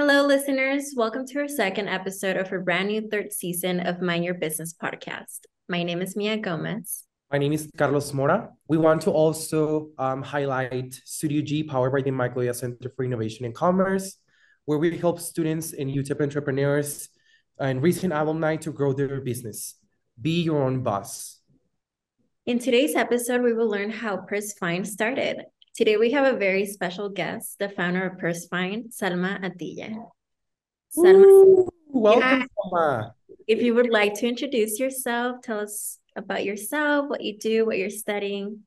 Hello, listeners. Welcome to our second episode of our brand new third season of Mind Your Business podcast. My name is Mia Gomez. My name is Carlos Mora. We want to also um, highlight Studio G, powered by the Mike Loya Center for Innovation and Commerce, where we help students and UTEP entrepreneurs and recent alumni to grow their business. Be your own boss. In today's episode, we will learn how PurseFind started, Today we have a very special guest, the founder of PurseFind, Salma Atilla. Salma, Ooh, welcome, Salma. If you would like to introduce yourself, tell us about yourself, what you do, what you're studying.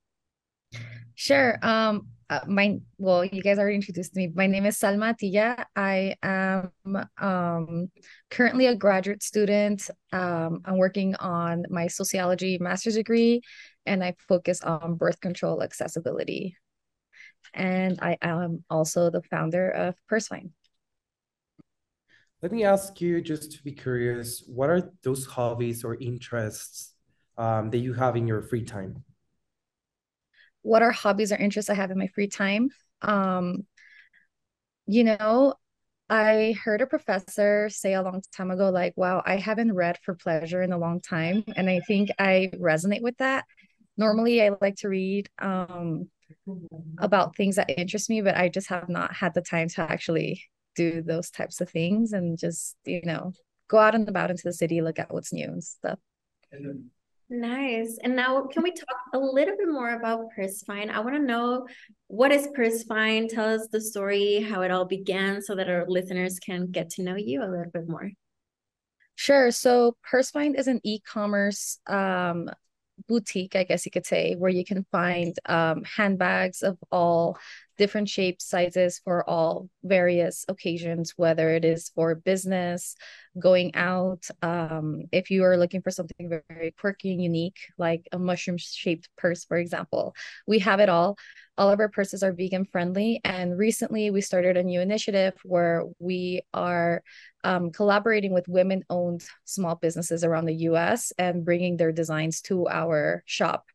Sure. Um, uh, my well, you guys already introduced me. My name is Salma Atilla. I am um, currently a graduate student. Um, I'm working on my sociology master's degree, and I focus on birth control accessibility and I am also the founder of PurseFind. Let me ask you, just to be curious, what are those hobbies or interests um, that you have in your free time? What are hobbies or interests I have in my free time? Um, you know, I heard a professor say a long time ago, like, wow, I haven't read for pleasure in a long time. And I think I resonate with that. Normally, I like to read um, about things that interest me, but I just have not had the time to actually do those types of things and just, you know, go out and about into the city, look at what's new and stuff. Nice. And now can we talk a little bit more about PurseFind? I want to know what is PurseFind? Tell us the story, how it all began so that our listeners can get to know you a little bit more. Sure. So PurseFind is an e-commerce um, boutique, I guess you could say, where you can find um, handbags of all different shapes, sizes for all various occasions, whether it is for business, going out. Um, if you are looking for something very, quirky and unique, like a mushroom shaped purse, for example, we have it all. All of our purses are vegan friendly. And recently we started a new initiative where we are um, collaborating with women owned small businesses around the US and bringing their designs to our shop.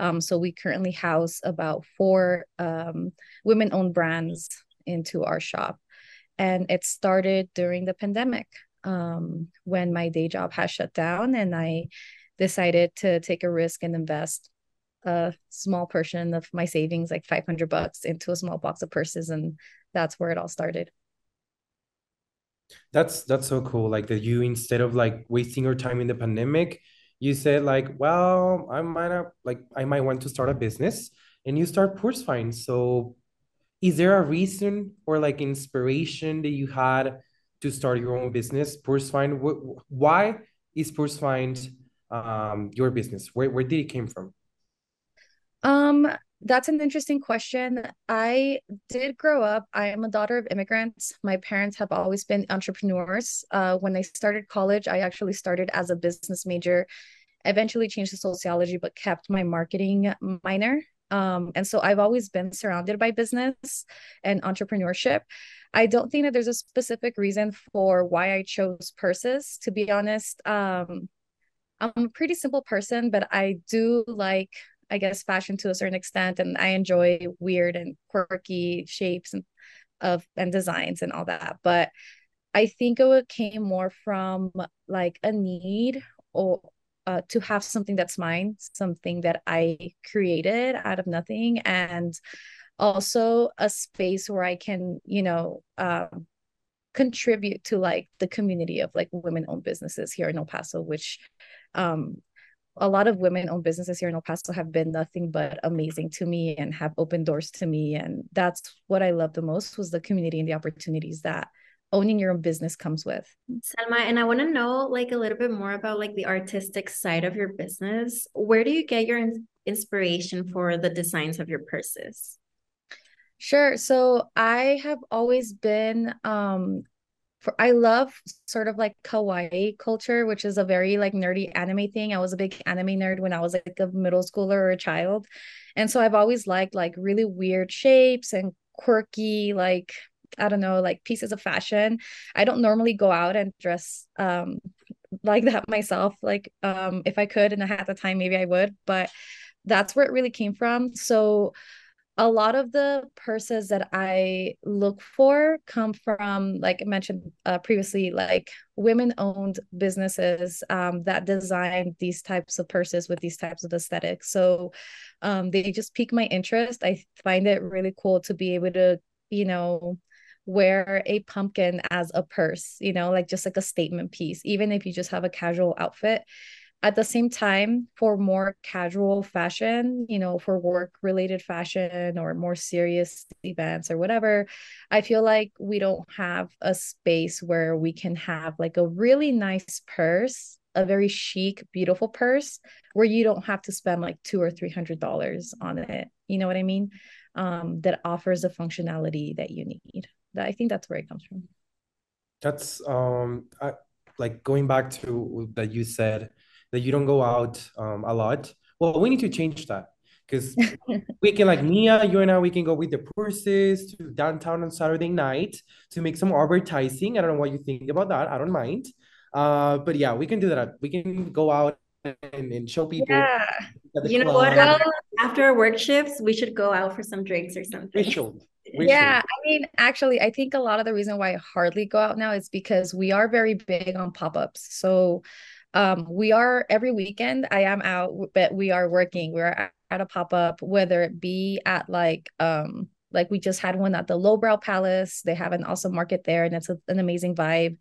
Um, so we currently house about four um, women owned brands into our shop. And it started during the pandemic um, when my day job has shut down and I decided to take a risk and invest a small portion of my savings, like 500 bucks, into a small box of purses. And that's where it all started. That's that's so cool. Like that you instead of like wasting your time in the pandemic, you said like, well, I might have like I might want to start a business and you start PurseFind. So is there a reason or like inspiration that you had to start your own business? PurseFind, why is PurseFind um your business? Where where did it came from? Um that's an interesting question. I did grow up. I am a daughter of immigrants. My parents have always been entrepreneurs. Uh, when I started college, I actually started as a business major, eventually changed to sociology, but kept my marketing minor. Um, and so I've always been surrounded by business and entrepreneurship. I don't think that there's a specific reason for why I chose purses, to be honest. Um, I'm a pretty simple person, but I do like I guess fashion to a certain extent and I enjoy weird and quirky shapes and of and designs and all that but I think it came more from like a need or uh, to have something that's mine something that I created out of nothing and also a space where I can you know um, contribute to like the community of like women owned businesses here in El Paso which um a lot of women owned businesses here in El Paso have been nothing but amazing to me and have opened doors to me. And that's what I love the most was the community and the opportunities that owning your own business comes with. Salma, and I want to know like a little bit more about like the artistic side of your business. Where do you get your inspiration for the designs of your purses? Sure. So I have always been um for I love sort of like kawaii culture, which is a very like nerdy anime thing. I was a big anime nerd when I was like a middle schooler or a child. And so I've always liked like really weird shapes and quirky like I don't know, like pieces of fashion. I don't normally go out and dress um like that myself. Like um if I could and I had the time maybe I would, but that's where it really came from. So a lot of the purses that I look for come from, like I mentioned uh, previously, like women owned businesses um, that design these types of purses with these types of aesthetics. So um, they just pique my interest. I find it really cool to be able to, you know, wear a pumpkin as a purse, you know, like just like a statement piece, even if you just have a casual outfit at the same time for more casual fashion you know for work related fashion or more serious events or whatever i feel like we don't have a space where we can have like a really nice purse a very chic beautiful purse where you don't have to spend like two or three hundred dollars on it. You know what i mean? Um that offers the functionality that you need. That i think that's where it comes from. That's um I, like going back to that you said that you don't go out um, a lot. Well, we need to change that because we can like Mia, you and I, we can go with the purses to downtown on Saturday night to make some advertising. I don't know what you think about that. I don't mind. Uh, but yeah, we can do that. We can go out and, and show people. Yeah. You know what? After, after our work shifts, we should go out for some drinks or something. We should. We yeah, should. I mean, actually, I think a lot of the reason why I hardly go out now is because we are very big on pop ups. So um we are every weekend i am out but we are working we're at a pop-up whether it be at like um like we just had one at the lowbrow palace they have an awesome market there and it's a, an amazing vibe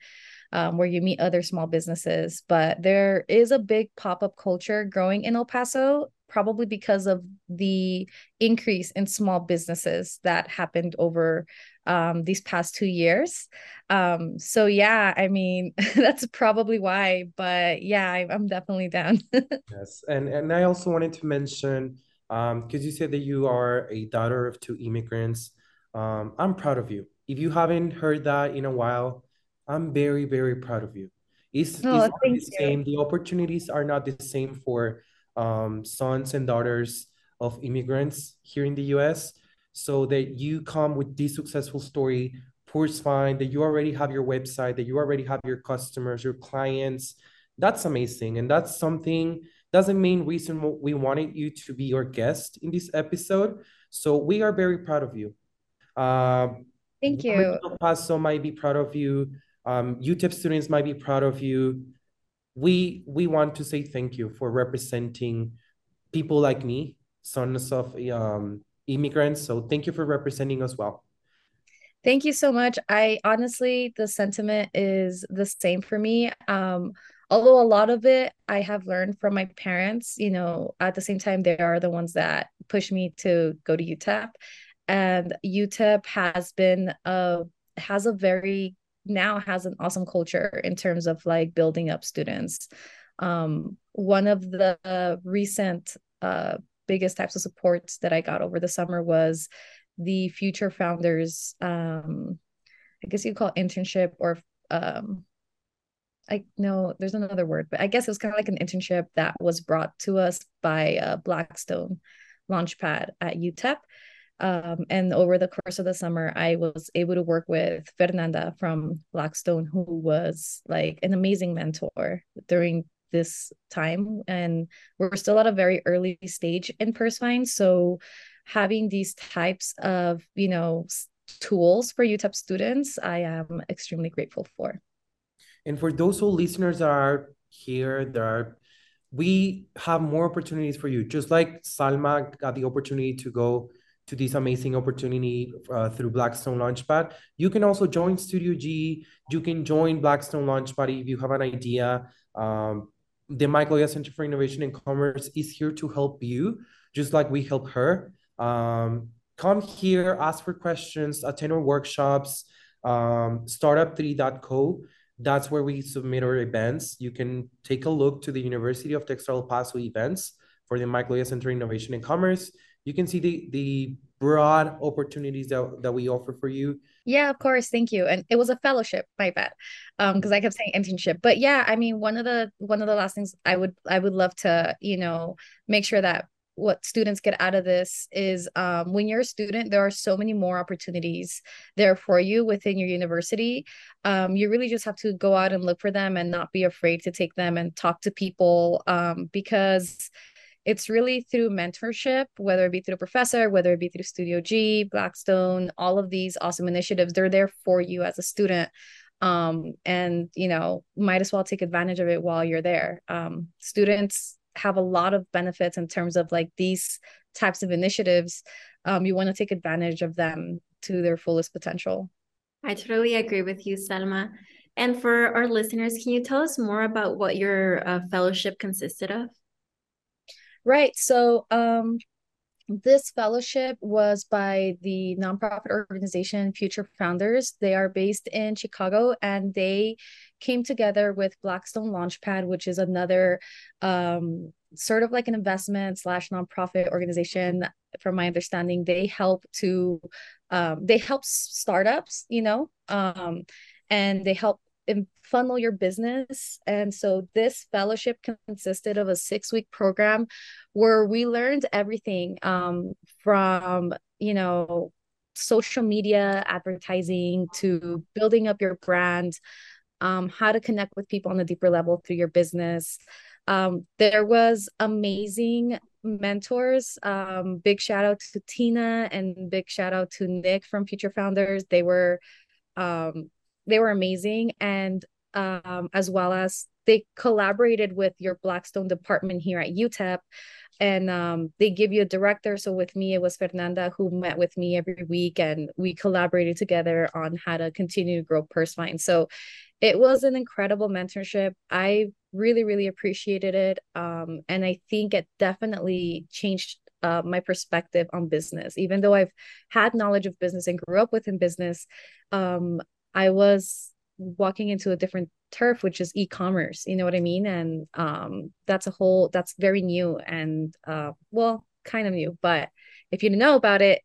um, where you meet other small businesses but there is a big pop-up culture growing in el paso probably because of the increase in small businesses that happened over um, these past two years. Um, so yeah, I mean that's probably why. But yeah, I, am definitely down. yes, and and I also wanted to mention um, because um, you said that you are a daughter of two immigrants. Um, I'm proud of you. If you haven't heard that in a while, I'm very very proud of you. It's, oh, it's not the same. The opportunities are not the same for um, sons and daughters of immigrants here in the US so that you come with this successful story PurseFind that you already have your website that you already have your customers your clients. That's amazing and that's something that's the main reason we wanted you to be our guest in this episode. So we are very proud of you. Uh, thank you. paso might be proud of you. Um, utep students might be proud of you. We we want to say thank you for representing people like me sons of um, immigrants. So thank you for representing us well. Thank you so much. I honestly, the sentiment is the same for me. Um, although a lot of it I have learned from my parents, you know, at the same time, they are the ones that push me to go to UTEP. And UTEP has been a has a very now has an awesome culture in terms of like building up students. Um, one of the recent uh, biggest types of supports that I got over the summer was the future founders um I guess you call internship or um I know there's another word, but I guess it was kind of like an internship that was brought to us by uh, Blackstone Launchpad at UTEP. Um, and over the course of the summer, I was able to work with Fernanda from Blackstone, who was like an amazing mentor during this time and we're still at a very early stage in PurseFind. So having these types of, you know, tools for UTEP students, I am extremely grateful for. And for those who listeners are here, there are we have more opportunities for you. Just like Salma got the opportunity to go to this amazing opportunity uh, through Blackstone Launchpad, you can also join Studio G. You can join Blackstone Launchpad if you have an idea. Um, the Mike Loya Center for Innovation and Commerce is here to help you, just like we help her. Um, come here, ask for questions, attend our workshops, um, startup3.co. That's where we submit our events. You can take a look to the University of Texas El Paso events for the Mike Loya Center Innovation and Commerce. You can see the, the broad opportunities that, that we offer for you. Yeah, of course. Thank you. And it was a fellowship, my bad. Um, because I kept saying internship. But yeah, I mean, one of the one of the last things I would I would love to, you know, make sure that what students get out of this is um, when you're a student, there are so many more opportunities there for you within your university. Um, you really just have to go out and look for them and not be afraid to take them and talk to people um, because it's really through mentorship, whether it be through professor, whether it be through Studio G, Blackstone, all of these awesome initiatives, they're there for you as a student. Um, and you know, might as well take advantage of it while you're there. Um, students have a lot of benefits in terms of like these types of initiatives. Um, you want to take advantage of them to their fullest potential. I totally agree with you, Selma. And for our listeners, can you tell us more about what your uh, fellowship consisted of? Right. So, um, this fellowship was by the nonprofit organization Future Founders. They are based in Chicago and they came together with Blackstone Launchpad, which is another um, sort of like an investment slash nonprofit organization. From my understanding, they help to um, they help startups, you know, um, and they help funnel your business. And so this fellowship consisted of a six week program where we learned everything um, from, you know, social media advertising to building up your brand, um, how to connect with people on a deeper level through your business. Um, there was amazing mentors. Um, big shout out to Tina and big shout out to Nick from Future Founders. They were um, they were amazing. And um, as well as they collaborated with your blackstone department here at utep and um, they give you a director. So with me it was fernanda who met with me every week and we collaborated together on how to continue to grow purse PurseFind so it was an incredible mentorship. I really really appreciated it. Um, and i think it definitely changed uh, my perspective on business. Even though i've had knowledge of business and grew up within business um, I was walking into a different turf which is e-commerce you know what i mean? And um that's a whole that's very new and uh well kind of new but if you know about it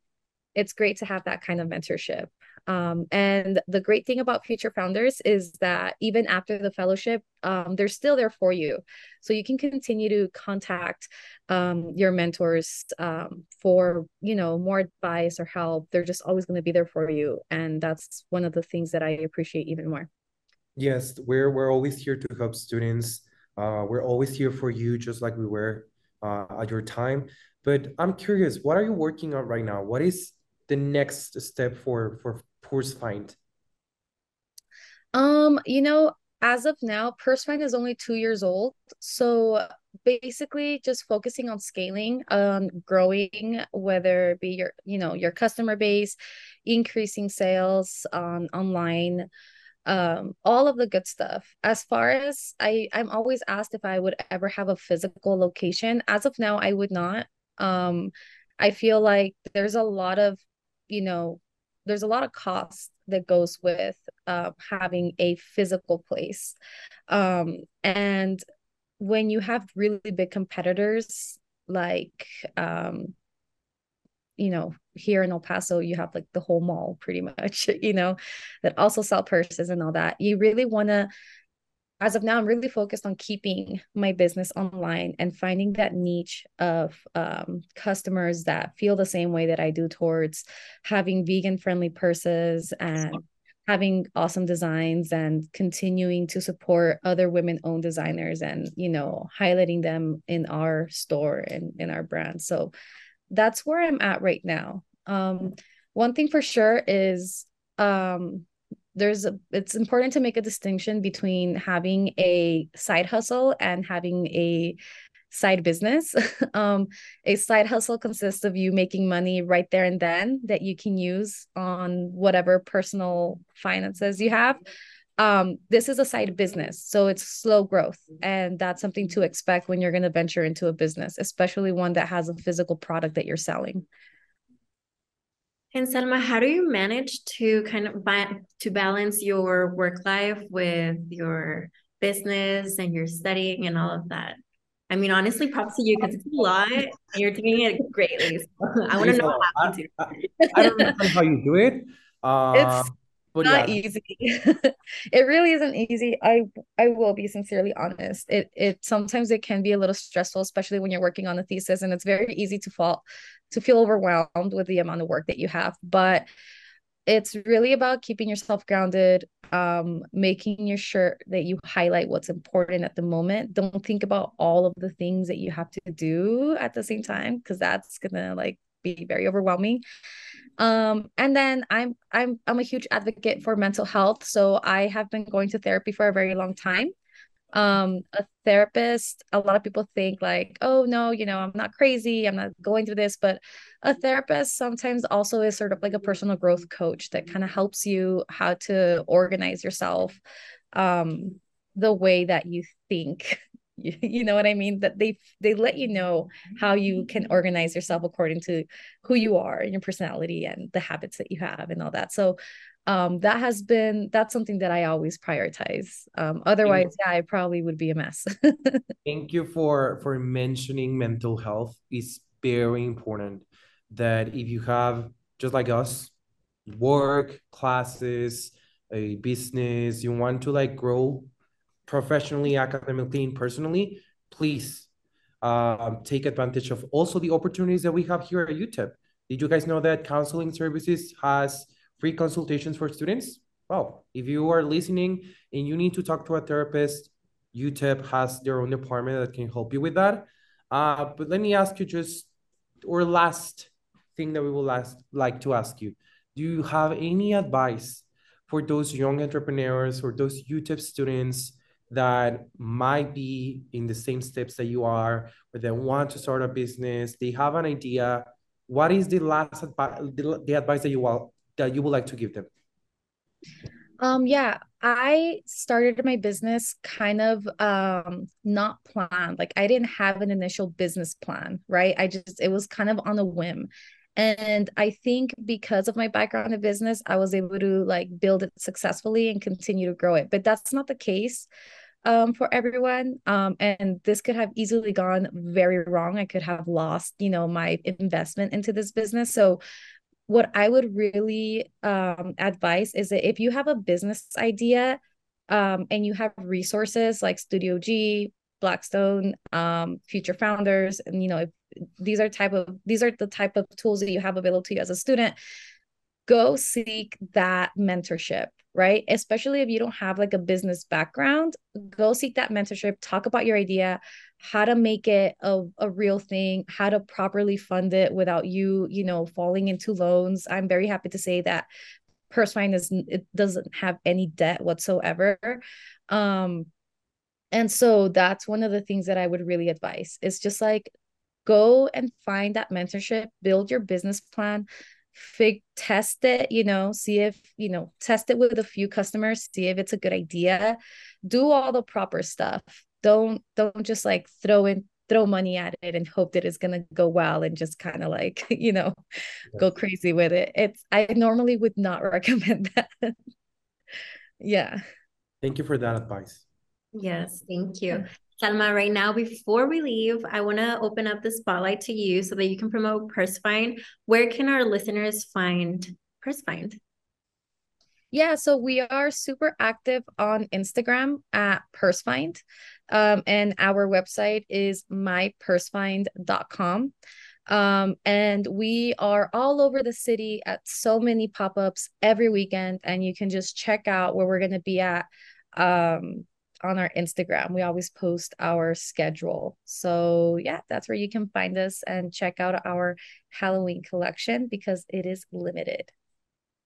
it's great to have that kind of mentorship um, and the great thing about future founders is that even after the fellowship, um, they're still there for you. So you can continue to contact um, your mentors um, for, you know, more advice or help. They're just always going to be there for you. And that's one of the things that I appreciate even more. Yes, we're, we're always here to help students. Uh, we're always here for you, just like we were uh, at your time. But I'm curious, what are you working on right now? What is the next step for for PurseFind? Um, you know, as of now, PurseFind is only two years old. So basically just focusing on scaling, um, growing, whether it be your, you know, your customer base, increasing sales on online, um, all of the good stuff. As far as I, I'm always asked if I would ever have a physical location. As of now, I would not. Um, I feel like there's a lot of, you know, there's a lot of cost that goes with uh, having a physical place. Um, and when you have really big competitors like um, you know here in el paso you have like the whole mall pretty much you know that also sell purses and all that. You really want to as of now, I'm really focused on keeping my business online and finding that niche of um, customers that feel the same way that I do towards having vegan friendly purses and having awesome designs and continuing to support other women owned designers and you know highlighting them in our store and in our brand. So that's where i'm at right now. Um, one thing for sure is um, there's a it's important to make a distinction between having a side hustle and having a side business. um, a side hustle consists of you making money right there and then that you can use on whatever personal finances you have. Um, this is a side business, so it's slow growth, and that's something to expect when you're going to venture into a business, especially one that has a physical product that you're selling. And Selma, how do you manage to kind of ba- to balance your work life with your business and your studying and all of that? I mean, honestly, props to you because it's a lot and you're doing it greatly. So I want to know how to. I, I, don't know how you do it. Uh, it's but not easy. it really isn't easy. I I will be sincerely honest. It it sometimes it can be a little stressful, especially when you're working on a thesis, and it's very easy to fall to feel overwhelmed with the amount of work that you have. But it's really about keeping yourself grounded um making your sure that you highlight what's important at the moment don't think about all of the things that you have to do at the same time because that's gonna like be very overwhelming um and then i'm i'm i'm a huge advocate for mental health. So i have been going to therapy for a very long time. Um a therapist a lot of people think like oh no you know i'm not crazy i'm not going through this. But a therapist sometimes also is sort of like a personal growth coach that kind of helps you how to organize yourself um the way that you think you, you know what i mean? That they they let you know how you can organize yourself according to who you are and your personality and the habits that you have and all that. So um that has been that's something that i always prioritize. Um otherwise yeah i probably would be a mess. Thank you for for mentioning mental health. Is very important that if you have just like us work classes a business you want to like grow professionally academically and personally please um, take advantage of also the opportunities that we have here at utep did you guys know that counseling services has free consultations for students. Well, if you are listening and you need to talk to a therapist, UTEP has their own department that can help you with that. Uh, but let me ask you just, or last thing that we will ask, like to ask you, do you have any advice for those young entrepreneurs or those UTEP students that might be in the same steps that you are, or they want to start a business, they have an idea, what is the last advice, the, the advice that you will that you would like to give them? Um, yeah, I started my business kind of um not planned. Like I didn't have an initial business plan, right? I just it was kind of on a whim. And I think because of my background in business, I was able to like build it successfully and continue to grow it. But that's not the case um, for everyone. Um, and this could have easily gone very wrong. I could have lost, you know, my investment into this business. So what I would really um, advise is that if you have a business idea um, and you have resources like Studio G, Blackstone, um, future founders, and you know if these are type of these are the type of tools that you have available to you as a student, go seek that mentorship right? Especially if you don't have like a business background go seek that mentorship talk about your idea how to make it a, a real thing how to properly fund it without you you know falling into loans. I'm very happy to say that PurseFind is it doesn't have any debt whatsoever. Um and so that's one of the things that i would really advise. Is just like go and find that mentorship build your business plan fig test it you know see if you know test it with a few customers see if it's a good idea. Do all the proper stuff. Don't don't just like throw in throw money at it and hope that it's going to go well and just kind of like you know go crazy with it. It's i normally would not recommend that. Yeah. Thank you for that advice. Yes thank you Salma, right now, before we leave, I want to open up the spotlight to you so that you can promote PurseFind. Where can our listeners find PurseFind? Yeah, so we are super active on Instagram at Pursefind. Um, and our website is mypursefind.com. Um, and we are all over the city at so many pop ups every weekend, and you can just check out where we're going to be at um, on our Instagram. We always post our schedule. So, yeah, that's where you can find us and check out our Halloween collection because it is limited.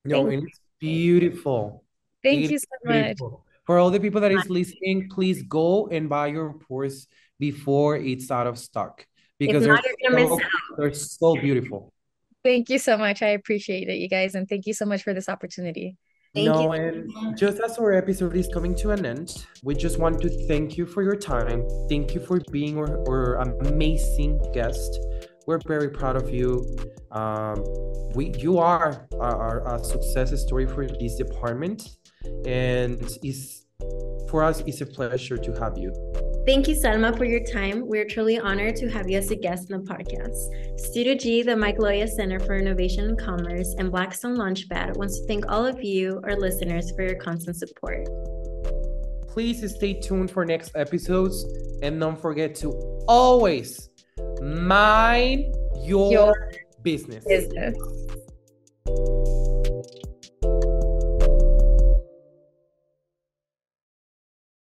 No, Thank and it's beautiful. Thank it you so much. For all the people that is listening, please go and buy your purse before it's out of stock because they're, so, they're so beautiful. Thank you so much. I appreciate it, you guys. And thank you so much for this opportunity. Thank no, you. and just as our episode is coming to an end, we just want to thank you for your time. Thank you for being our, our amazing guest. We're very proud of you. Um, we, you are our, success story for this department, and it's for us. It's a pleasure to have you. Thank you, Salma, for your time. We're truly honored to have you as a guest in the podcast. Studio G, the Mike Loya Center for Innovation and Commerce, and Blackstone Launchpad wants to thank all of you, our listeners, for your constant support. Please stay tuned for next episodes and don't forget to always mind your, your business. business.